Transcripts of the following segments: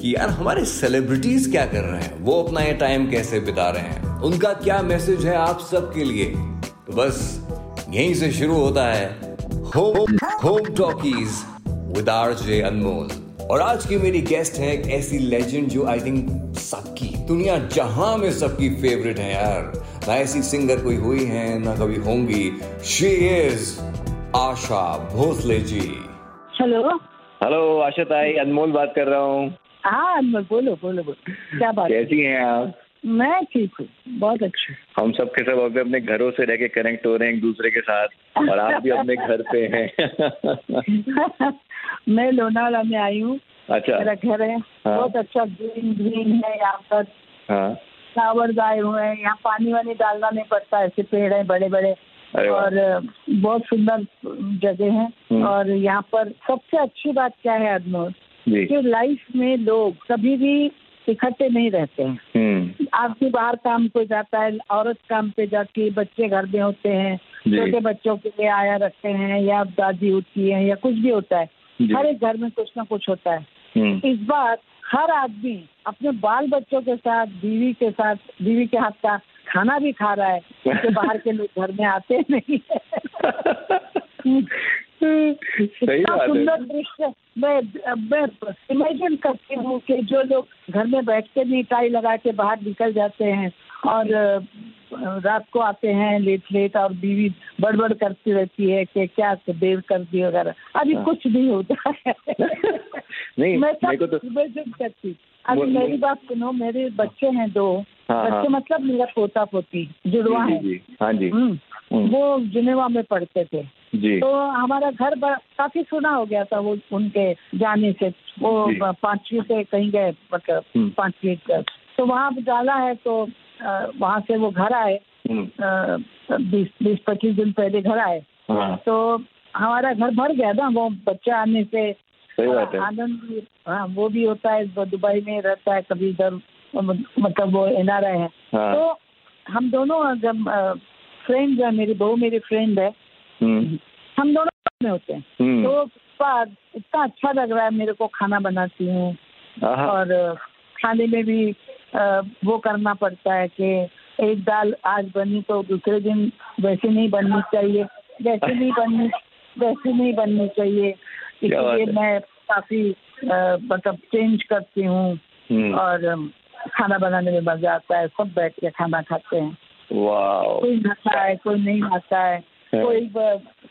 कि यार हमारे सेलिब्रिटीज क्या कर रहे हैं? वो अपना ये टाइम कैसे बिता रहे हैं? उनका क्या मैसेज है आप सबके लिए? तो बस यहीं से शुरू होता है home home talkies with R J Anmol और आज की मेरी गेस्ट है एक ऐसी लेजेंड जो आई थिंक सबकी दुनिया जहाँ में सबकी फेवरेट है यार। ना ऐसी सिंगर कोई हुई है ना कभी होंगी। She is Asha Bhosle ji. Hello hello Asha Tai Anmol बात कर रहा हूँ। हाँ अनमोल बोलो बोलो बोलो। क्या बात है? कैसी हैं आप? मैं ठीक हूँ बहुत अच्छी। हम सब के सब अभी अपने घरों से रह के कनेक्ट हो रहे हैं एक दूसरे के साथ और आप भी अपने घर पे हैं। मैं लोनावाला में आई हूँ। अच्छा। मेरा घर है। बहुत अच्छा ग्रीन ग्रीन है यहाँ पर। हाँ। फ्लावर्स आए हुए हैं। यहाँ पानी वानी डालना नहीं पड़ता ऐसे पेड़ है बड़े बड़े और बहुत सुंदर जगह है। हम्म। और यहाँ पर सबसे अच्छी बात क्या है अदमोल जी कि लाइफ में लोग कभी भी इकट्ठे नहीं रहते हैं। हम्म। आदमी बाहर काम पे जाता है औरत काम पे जाती है बच्चे घर में होते हैं छोटे बच्चों के लिए आया रखते हैं या दादी होती है या कुछ भी होता है हर एक घर में कुछ ना कुछ होता है। हम्म। इस बार हर आदमी अपने बाल बच्चों के साथ बीवी के साथ बीवी के हाथ का खाना भी खा रहा है क्योंकि बाहर के लोग घर में आते नहीं सही इतना बात सुंदर दृश्य मैं मैं इमेजिन करती हूँ कि जो लोग घर में बैठते नहीं टाई लगा के बाहर निकल जाते हैं और रात को आते हैं लेट लेट और बीवी बड़बड़ करती रहती है कि क्या देर कर दी वगैरह। अभी हाँ। कुछ नहीं होता है। नहीं मैं सब तो इमेजिन करती अभी मेरी बात सुनो मेरे बच्चे हैं दो। हाँ, बच्चे हाँ। मतलब मेरा पोता पोती जुड़वा है। हाँ जी। हम्म, हम्म, वो जिनेवा में पढ़ते थे। जी। तो हमारा घर काफ़ी सुना हो गया था वो उनके जाने से। वो पांचवी से कहीं गए मतलब हम्म। पांचवी तो वहाँ डाला है तो वहाँ से वो घर आए। हम्म, बीस बीस पच्चीस दिन पहले घर आए। हाँ। तो हमारा घर भर गया ना वो बच्चा आने से। सही बात है। आनंद भी हाँ वो भी होता है दुबई में रहता है कभी इधर मतलब वो एनआरआई है। हाँ। तो हम दोनों जब फ्रेंड जो है मेरी बहू मेरी फ्रेंड है। हम्म, हम दोनों में होते हैं। हम्म, तो इतना अच्छा लग रहा है मेरे को खाना बनाती हूँ। और खाने में भी वो करना पड़ता है कि एक दाल आज बनी तो दूसरे दिन वैसे नहीं बननी चाहिए। वैसे नहीं बननी वैसे नहीं बननी चाहिए। इसलिए मैं काफ़ी मतलब चेंज करती हूँ। हम्म, और खाना बनाने में मज़ा आता है। सब बैठ के खाना खाते हैं। कोई नहाता है कोई नहीं नहाता है। हाँ। कोई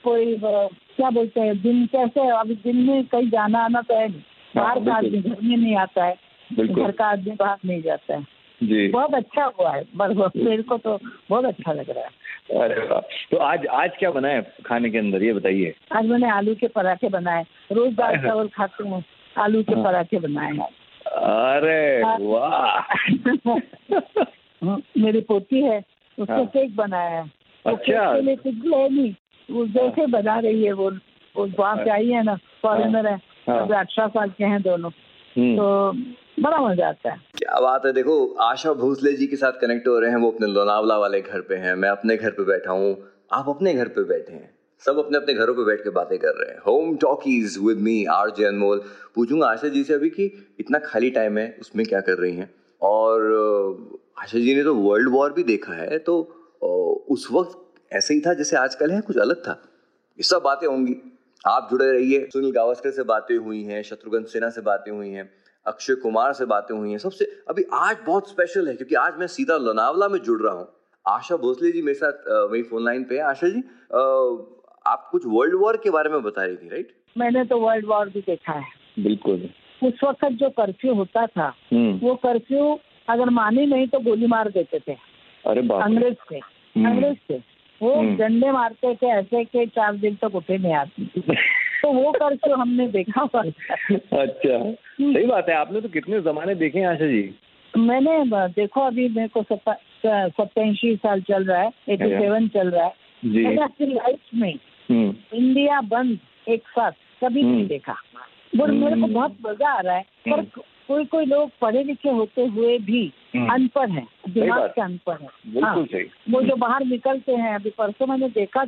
कोई क्या बोलते हैं दिन कैसे अभी दिन में कहीं जाना आना तो है बाहर का आदमी घर में नहीं आता है घर का आदमी बाहर नहीं जाता है। जी। बहुत अच्छा हुआ है मेरे को तो बहुत अच्छा लग रहा है। अरे वाह। तो आज आज क्या बना है खाने के अंदर ये बताइए? आज मैंने आलू के पराठे बनाए रोज दाल हाँ। चावल खाते हूँ आलू के हाँ। पराठे बनाए हैं। अरे हाँ। वाह। मेरी पोती है उसने हाँ। केक बनाया। है वो अच्छा। केक के लिए कुछ भी है नहीं। वो जैसे बना रही है वो। वो वहाँ से आई है ना फॉरेनर है। हाँ। अभी अठारह साल के हैं दोनों। हम्म, तो बड़ा मज़ा आता है। क्या बात है। देखो आशा भोसले जी के साथ कनेक्ट हो रहे हैं। वो अपने लोनावला वाले घर पे हैं। मैं अपने घर पे बैठा हूँ। आप अपने घर पे बैठे हैं। सब अपने अपने घरों पे बैठ के बातें कर रहे हैं। Home talkies with me R J Anmol पूछूँगा आशा जी से अभी कि इतना खाली टाइम है उसमें क्या कर रही हैं? और आशा जी ने तो वर्ल्ड वॉर भी देखा है तो उस वक्त ऐसे ही था जैसे आजकल है कुछ अलग था। ये सब बातें होंगी। आप जुड़े रहिए। सुनील गावस्कर से बातें हुई हैं शत्रुघ्न सिन्हा से बातें हुई हैं अक्षय कुमार से बातें हुई हैं। सबसे अभी आज बहुत स्पेशल है क्योंकि आज मैं सीधा लोनावला में जुड़ रहा हूँ। आशा भोसले जी मेरे साथ वही फ़ोन लाइन पे है। आशा जी अ, आप कुछ वर्ल्ड वॉर के बारे में बता रही थी राइट मैंने तो वर्ल्ड वॉर भी देखा है। बिल्कुल। उस वक्त जो कर्फ्यू होता था हम्म। वो कर्फ्यू अगर माने नहीं तो गोली मार देते थे। अरे अंग्रेज़ थे। हम्म। अंग्रेज़ थे। वो हम्म। डंडे मारते थे ऐसे के चार दिन तक उठे नहीं आते। तो वो कर्फ्यू हमने देखा हुआ अच्छा। सही बात है। आपने तो कितने जमाने देखे आशा जी। मैंने देखो अभी मेरे को सत्ताईसी साल चल रहा है। एटी सेवन चल रहा है। अपनी लाइफ में हम्म। इंडिया बंद एक साथ कभी नहीं हम्म। देखा। मेरे को हम्म। बहुत मज़ा आ रहा है। पर कोई कोई लोग पढ़े लिखे होते हुए भी हम्म। अनपढ़ है दिमाग के अनपढ़ है। बिल्कुल हाँ, सही। वो जो बाहर निकलते हैं अभी परसों मैंने देखा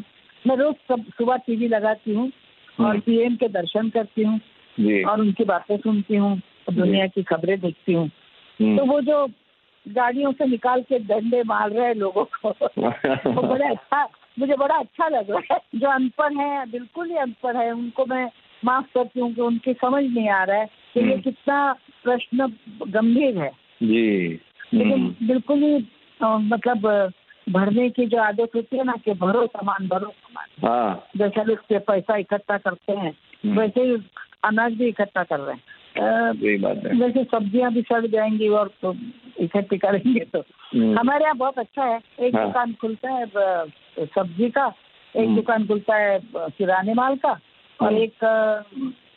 मैं रोज सब सुबह टीवी लगाती हूँ और हम्म। पीएम के दर्शन करती हूँ और उनकी बातें सुनती हूँ दुनिया की खबरें देखती हूँ। हम्म। तो वो जो गाड़ियों से निकाल के डंडे मार रहे हैं लोगों को वो बड़ा अच्छा मुझे बड़ा अच्छा लग रहा है। जो अनपढ़ है बिल्कुल ही अनपढ़ है उनको मैं माफ़ करती हूँ कि उनकी समझ नहीं आ रहा है। कि ये हम्म। कितना प्रश्न गंभीर है जी लेकिन हम्म। बिल्कुल ही मतलब भरने की जो आदत होती है ना कि भरो सामान भरो सामान हाँ जैसे लोग पैसा इकट्ठा करते हैं हम्म। वैसे ही अनाज भी इकट्ठा कर रहे हैं है वैसे सब्ज़ियाँ भी सड़ जाएँगी और तो इकट्ठी करेंगे तो। हमारे यहाँ बहुत अच्छा है एक हाँ। दुकान खुलता है सब्ज़ी का एक। दुकान खुलता है किराने माल का और हम्म। एक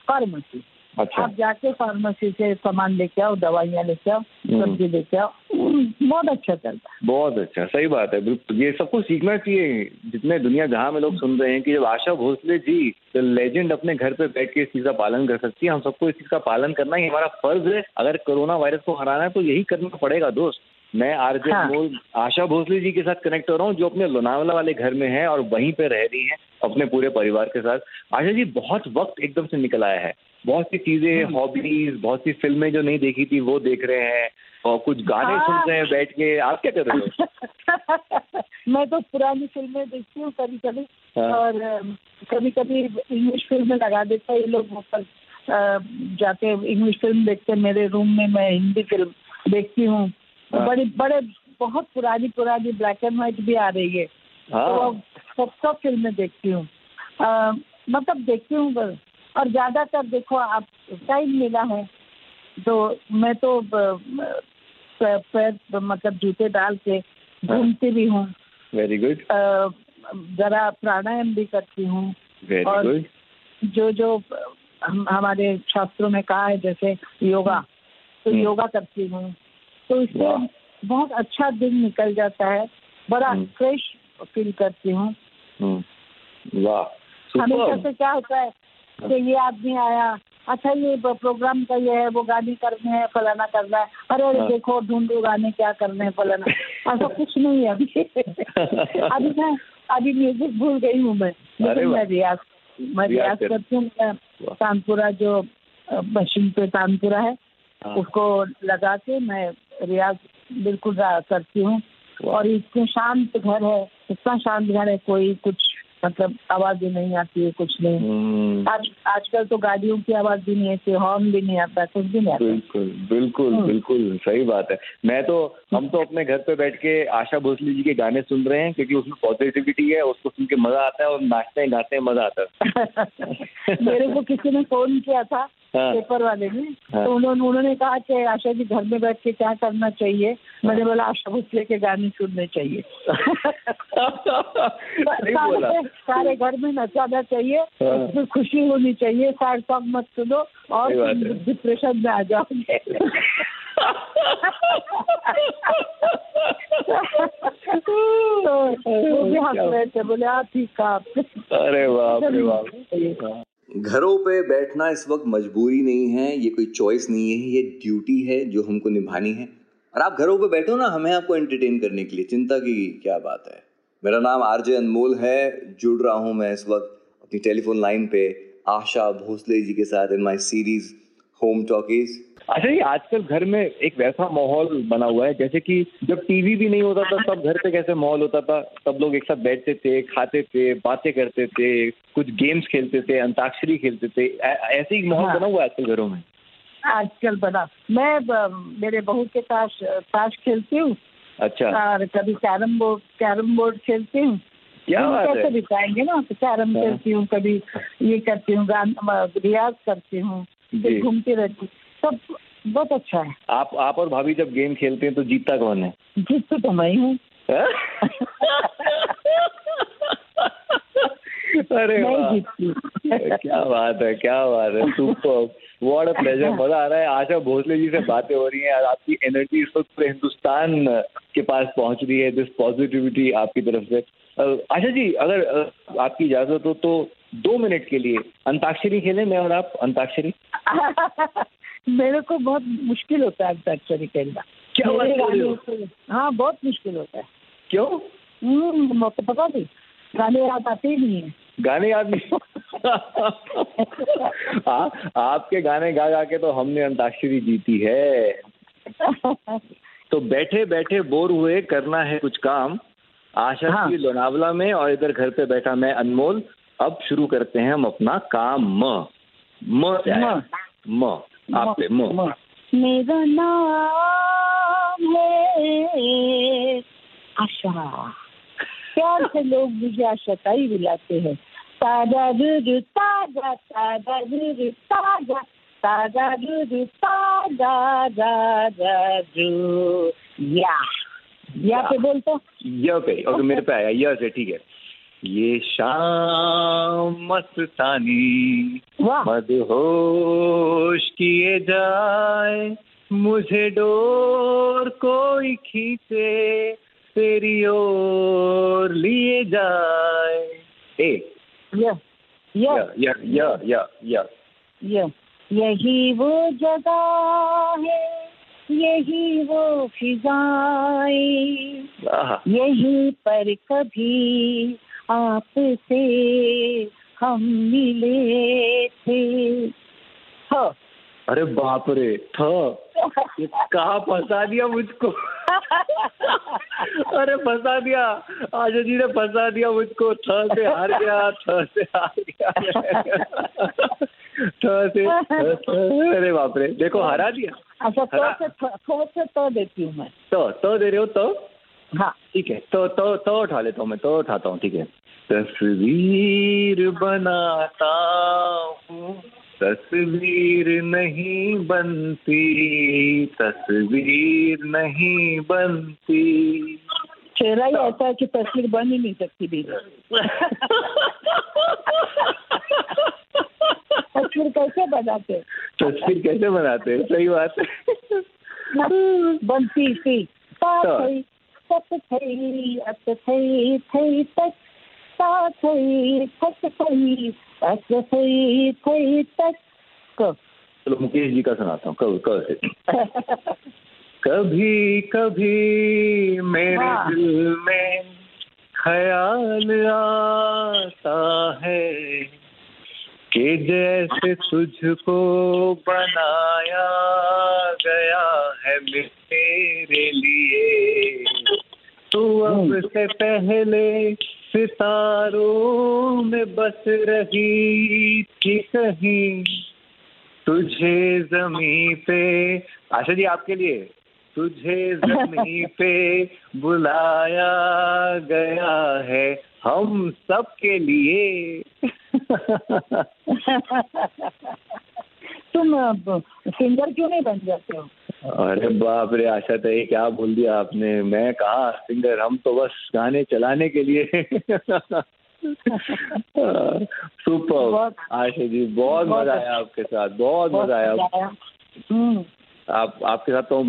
फार्मेसी अच्छा। आप जाके फार्मेसी से सामान लेके आओ दवाइयाँ लेके आओ हम्म। सब्ज़ी लेके आओ बहुत अच्छा चलता है। बहुत अच्छा सही बात है ये सबको सीखना चाहिए। जितने दुनिया जहाँ में लोग सुन रहे हैं कि जब आशा भोसले जी द लेजेंड अपने घर पे बैठ के इस चीज़ का पालन कर सकती है। हम सबको इस चीज़ का पालन करना ही हमारा फ़र्ज़ है। अगर कोरोना वायरस को हराना है तो यही करना पड़ेगा दोस्त। मैं आरजे हाँ। आशा भोसले जी के साथ कनेक्ट हो रहा हूँ जो अपने लोनावला वाले घर में है और वहीं पे रह रही हैं। अपने पूरे परिवार के साथ। आशा जी बहुत वक्त एकदम से निकल आया है। बहुत सी चीज़ें हॉबीज बहुत सी फ़िल्में जो नहीं देखी थी वो देख रहे हैं और कुछ गाने हाँ। सुन रहे हैं बैठ के। आप क्या कर रहे हो? मैं तो पुरानी फ़िल्में देखती हूँ कभी कभी हाँ। और कभी कभी इंग्लिश फ़िल्में लगा देता है। ये लोग ऊपर जाके इंग्लिश फ़िल्म देखते हैं। मेरे रूम में मैं हिंदी फ़िल्म देखती हूँ। हाँ। बड़ी बड़े बहुत पुरानी पुरानी ब्लैक एंड व्हाइट भी आ रही है। तो हाँ सब सब फ़िल्में देखती हूँ। मतलब देखती हूँ बस। और ज़्यादातर देखो आप टाइम मिला है तो मैं तो पैर मतलब जूते डाल के घूमती भी हूँ। वेरी गुड जरा प्राणायाम भी करती हूँ। और गुड जो जो हम हमारे शास्त्रों में कहा है जैसे योगा। तो हम्म। योगा करती हूँ। तो इससे वाह। बहुत अच्छा दिन निकल जाता है। बड़ा हम्म। फ्रेश फील करती हूँ। वाह हमेशा से क्या होता है कि ये आदमी आया अच्छा ये प्रोग्राम का ये है वो गाने करने हैं फलाना करना है। अरे हाँ। देखो ढूंढो गाने क्या करने हैं फलाना। ऐसा कुछ नहीं है अभी। अभी मैं अभी म्यूज़िक भूल गई हूँ मैं। लेकिन मैं रियाज मैं रियाज करती हूँ मैं तानपुरा जो मशीन पे तानपुरा है हाँ। उसको लगा के मैं रियाज बिल्कुल करती हूँ। और इतने शांत घर है इतना शांत घर है कोई कुछ मतलब आवाज़ भी नहीं आती है कुछ नहीं हम्म, आज आजकल तो गाड़ियों की आवाज़ भी नहीं आती हॉर्न भी नहीं आता कुछ भी नहीं आता बिल्कुल बिल्कुल हम्म। बिल्कुल सही बात है मैं तो हम तो अपने घर पे बैठ के आशा भोसले जी के गाने सुन रहे हैं क्योंकि उसमें पॉजिटिविटी है उसको सुन के मज़ा आता है और नाचते हैं गाते हैं मज़ा आता है मेरे को किसी ने फ़ोन किया था। पेपर वाले ने हाँ। तो उन्होंने उन्होंने कहा कि आशा जी घर में बैठ के क्या करना चाहिए? मैंने बोला आशा भोसले के गाने सुनने चाहिए। सारे सारे घर में नचाना चाहिए हाँ। उसमें खुशी होनी चाहिए सैड सॉन्ग मत सुनो और है। डिप्रेशन में आ जाओगे। तो वो भी हंस रहे थे बोले हाँ ठीक आपने। अरे बाप रे बाप। घरों पे बैठना इस वक्त मजबूरी नहीं है, ये कोई चॉइस नहीं है, ये ड्यूटी है जो हमको निभानी है। और आप घरों पे बैठो ना, हमें आपको एंटरटेन करने के लिए, चिंता की क्या बात है। मेरा नाम आरजे अनमोल है, जुड़ रहा हूँ मैं इस वक्त अपनी टेलीफोन लाइन पे आशा भोसले जी के साथ in my series home talkies अच्छा ये आजकल घर में एक वैसा माहौल बना हुआ है जैसे कि जब टीवी भी नहीं होता था तब घर पे कैसे माहौल होता था? सब लोग एक साथ बैठते थे खाते थे बातें करते थे कुछ गेम्स खेलते थे अंताक्षरी खेलते थे। ऐसे ही माहौल हाँ। बना हुआ है आजकल घरों में? आजकल बना। मैं मेरे बहू के ताश ताश खेलती हूँ। अच्छा। और कभी कैरम बोर्ड कैरम बोर्ड खेलती हूँ। क्या बात कैसे बिताएँगे ना? तो कैरम हाँ। खेलती हूँ कभी ये करती हूँ रियाज करती हूँ फिर घूमती रहती हूँ। सब बहुत अच्छा है। आप आप और भाभी जब गेम खेलते हैं तो जीतता कौन है? जीतती तो मैं ही हूँ। अरे मैं वाह। जीतती क्या बात है क्या बात है। सुपर व्हाट अ प्लेजर मज़ा आ रहा है। आशा भोसले जी से बातें हो रही हैं और आपकी एनर्जी इस वक्त पूरे हिंदुस्तान के पास पहुँच रही है दिस पॉजिटिविटी आपकी तरफ़ से। आशा जी अगर आपकी इजाज़त हो तो दो मिनट के लिए अंताक्षरी खेलें मैं और आप अंताक्षरी। मेरे को बहुत मुश्किल होता है अंताक्षरी खेलना क्या बात मेरे कर रही हो? हाँ। बहुत मुश्किल होता है। क्यों? तो पता नहीं। गाने याद आते ही नहीं है। गाने याद नहीं? आ, आपके गाने गा गा के तो हमने अंताक्षरी जीती है। तो बैठे बैठे बोर हुए करना है कुछ काम। आशा हाँ। की लोनावला में और इधर घर पे बैठा मैं अनमोल। अब शुरू करते हैं हम अपना काम। म। म आया। म। आप पे म म- मेरा नाम है आशा। प्यार से लोग मुझे आशा का ही बुलाते हैं। ताज़ा दूध ताज़ा ताज़ा दूध ताज़ा ताज़ा दूध ताज़ा ताज़ा दूध। या या पे बोलते। य पे ओके मेरे पे आया य से ठीक है। ये शाम मस्तानी। वाह। मदहोश किए जाए मुझे डोर कोई खींचे तेरी ओर लिए जाए। ए। या या। य य य य य। यही वो जगह है यही वो फिजाएँ। यही पर कभी आपसे हम मिले थे। हाँ अरे बाप रे थ। ये कहाँ फंसा दिया मुझको? अरे फंसा दिया। आजा जी ने फंसा दिया मुझको। थ से हार गया थ से हार गया। थ से अरे बाप रे देखो हरा दिया। अच्छा तो तो से तो देती हूँ मैं। तो तो दे रहे हो तो हाँ ठीक है। तो तो तो उठा लेता हूँ मैं तो उठाता हूँ ठीक है। तस्वीर बनाता हूँ तस्वीर नहीं बनती तस्वीर नहीं बनती। चेहरा ही ऐसा है कि तस्वीर बन ही नहीं सकती भी। तस्वीर कैसे बनाते? तस्वीर कैसे बनाते? सही बात है। बनती थी। तो। चलो मुकेश जी का सुनाता हूँ कब कब से कभी कभी मेरे हाँ। दिल में ख्याल आता है कि जैसे तुझको बनाया गया है मेरे लिए तू अब से पहले सितारों में बस रही थी कहीं। तुझे जमी पे आशा जी आपके लिए। तुझे जमी पे बुलाया गया है हम सब के लिए। तुम सिंगर क्यों नहीं बन जाते हो? अरे बाप रे आशा तो क्या बोल दिया आपने? मैं कहा? सिंगर हम तो बस गाने चलाने के लिए। सुपर। आशा जी बहुत मज़ा आया आपके साथ बहुत मज़ा आया। हम्म। आप आपके साथ तो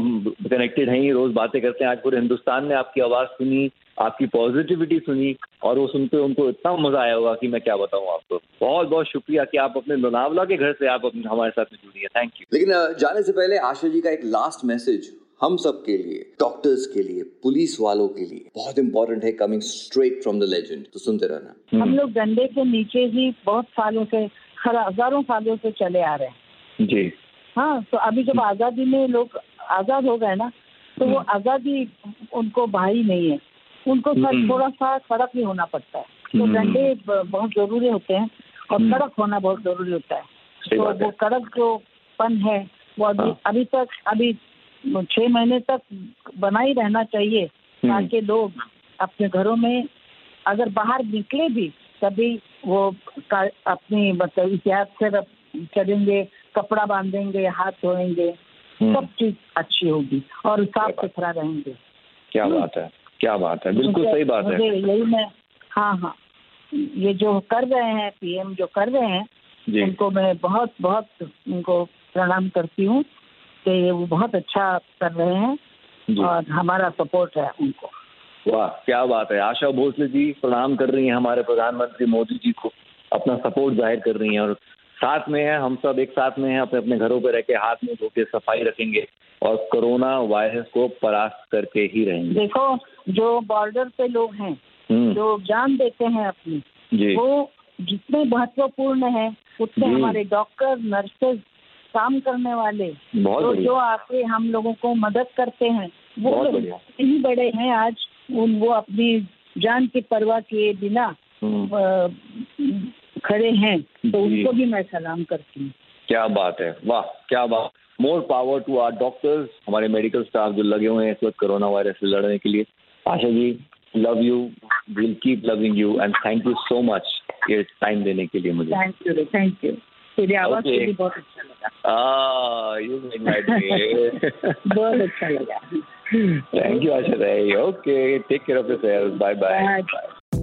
कनेक्टेड हैं ही रोज बातें करते हैं। आज पूरे हिंदुस्तान ने आपकी आवाज़ सुनी। आपकी पॉजिटिविटी सुनी और वो सुनते उनको इतना मज़ा आया होगा कि मैं क्या बताऊँ आपको। बहुत बहुत शुक्रिया कि आप अपने लोनावला के घर से आप अपने हमारे साथ में जुड़ी है। थैंक यू लेकिन जाने से पहले आशा जी का एक लास्ट मैसेज हम सब के लिए डॉक्टर्स के लिए पुलिस वालों के लिए बहुत इंपॉर्टेंट है coming straight from the legend तो सुनते रहना। हम हम्म। लोग डंडे के नीचे ही बहुत सालों से हज़ारों सालों से चले आ रहे हैं। जी। हाँ तो अभी जब हम्म। आज़ादी में लोग आज़ाद हो गए ना तो वो हम्म। आज़ादी उनको भाई नहीं है। उनको हम्म। थोड़ा सा कड़क भी होना पड़ता है। तो डंडे बहुत ज़रूरी होते हैं और कड़क होना बहुत ज़रूरी होता है। तो वो कड़क जो पन है वो अभी हाँ। अभी तक अभी छह महीने तक बना ही रहना चाहिए ताकि लोग अपने घरों में अगर बाहर निकले भी तभी वो अपनी मतलब इतिहास से चलेंगे कपड़ा बांधेंगे हाथ धोएँगे हम्म। सब चीज़ अच्छी होगी और साफ़ सुथरा रहेंगे। क्या हम्म। बात है। क्या बात है? बिल्कुल सही बात है। यही मैं हाँ हाँ। ये जो कर रहे हैं पीएम जो कर रहे हैं उनको मैं बहुत बहुत उनको प्रणाम करती हूँ कि वो बहुत अच्छा कर रहे हैं और हमारा सपोर्ट है उनको। वाह क्या बात है। आशा भोसले जी प्रणाम कर रही हैं हमारे प्रधानमंत्री मोदी जी को अपना सपोर्ट ज़ाहिर कर रही हैं और साथ में है हम सब एक साथ में है अपने अपने घरों पर रह के हाथ में धो के सफ़ाई रखेंगे और कोरोना वायरस को परास्त करके ही रहेंगे। देखो जो बॉर्डर पे लोग हैं हम्म। जो जान देते हैं अपनी वो जितने महत्वपूर्ण है उतने हमारे डॉक्टर नर्सेज काम करने वाले तो जो आके हम लोगों को मदद करते हैं वो ही बड़े हैं आज उन वो अपनी जान की परवाह किए बिना हम्म। खड़े हैं तो उनको भी मैं सलाम करती हूँ। क्या बात है वाह क्या बात। More power to our doctors हमारे मेडिकल स्टाफ जो लगे हुए हैं इस वक्त कोरोना वायरस से लड़ने के लिए। Asha ji love you will keep loving you and thank you so much ये टाइम देने के लिए मुझे। थैंक यू थैंक यू तेरी आवाज़ okay. बहुत अच्छा लगा। Ah, बहुत अच्छा लगा। Thank you Asha okay take care of yourself bye bye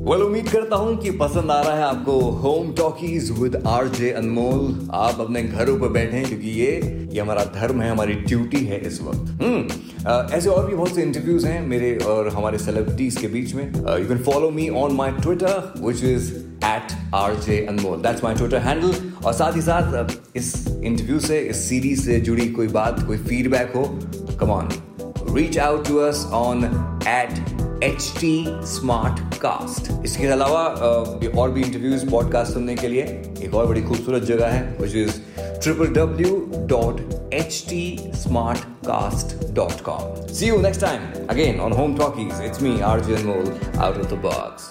well well, उम्मीद करता हूँ कि पसंद आ रहा है आपको home talkies with R J Anmol आप अपने घरों पर बैठे क्योंकि ये ये हमारा धर्म है हमारी ड्यूटी है इस वक्त। हम्म ऐसे और भी बहुत से इंटरव्यूज़ हैं मेरे और हमारे सेलिब्रिटीज के बीच में। You can follow me on my Twitter which is at R J Anmol that's my Twitter handle और साथ ही साथ इस इंटरव्यू से इस सीरीज़ से जुड़ी कोई बात कोई फीडबैक हो come on reach out to us on at H T smartcast इसके अलावा और भी इंटरव्यूज़ पॉडकास्ट सुनने के लिए एक और बड़ी खूबसूरत जगह है which is triple W dot H T Smartcast dot com see you next time again on home talkies it's me R J Anmol out of the box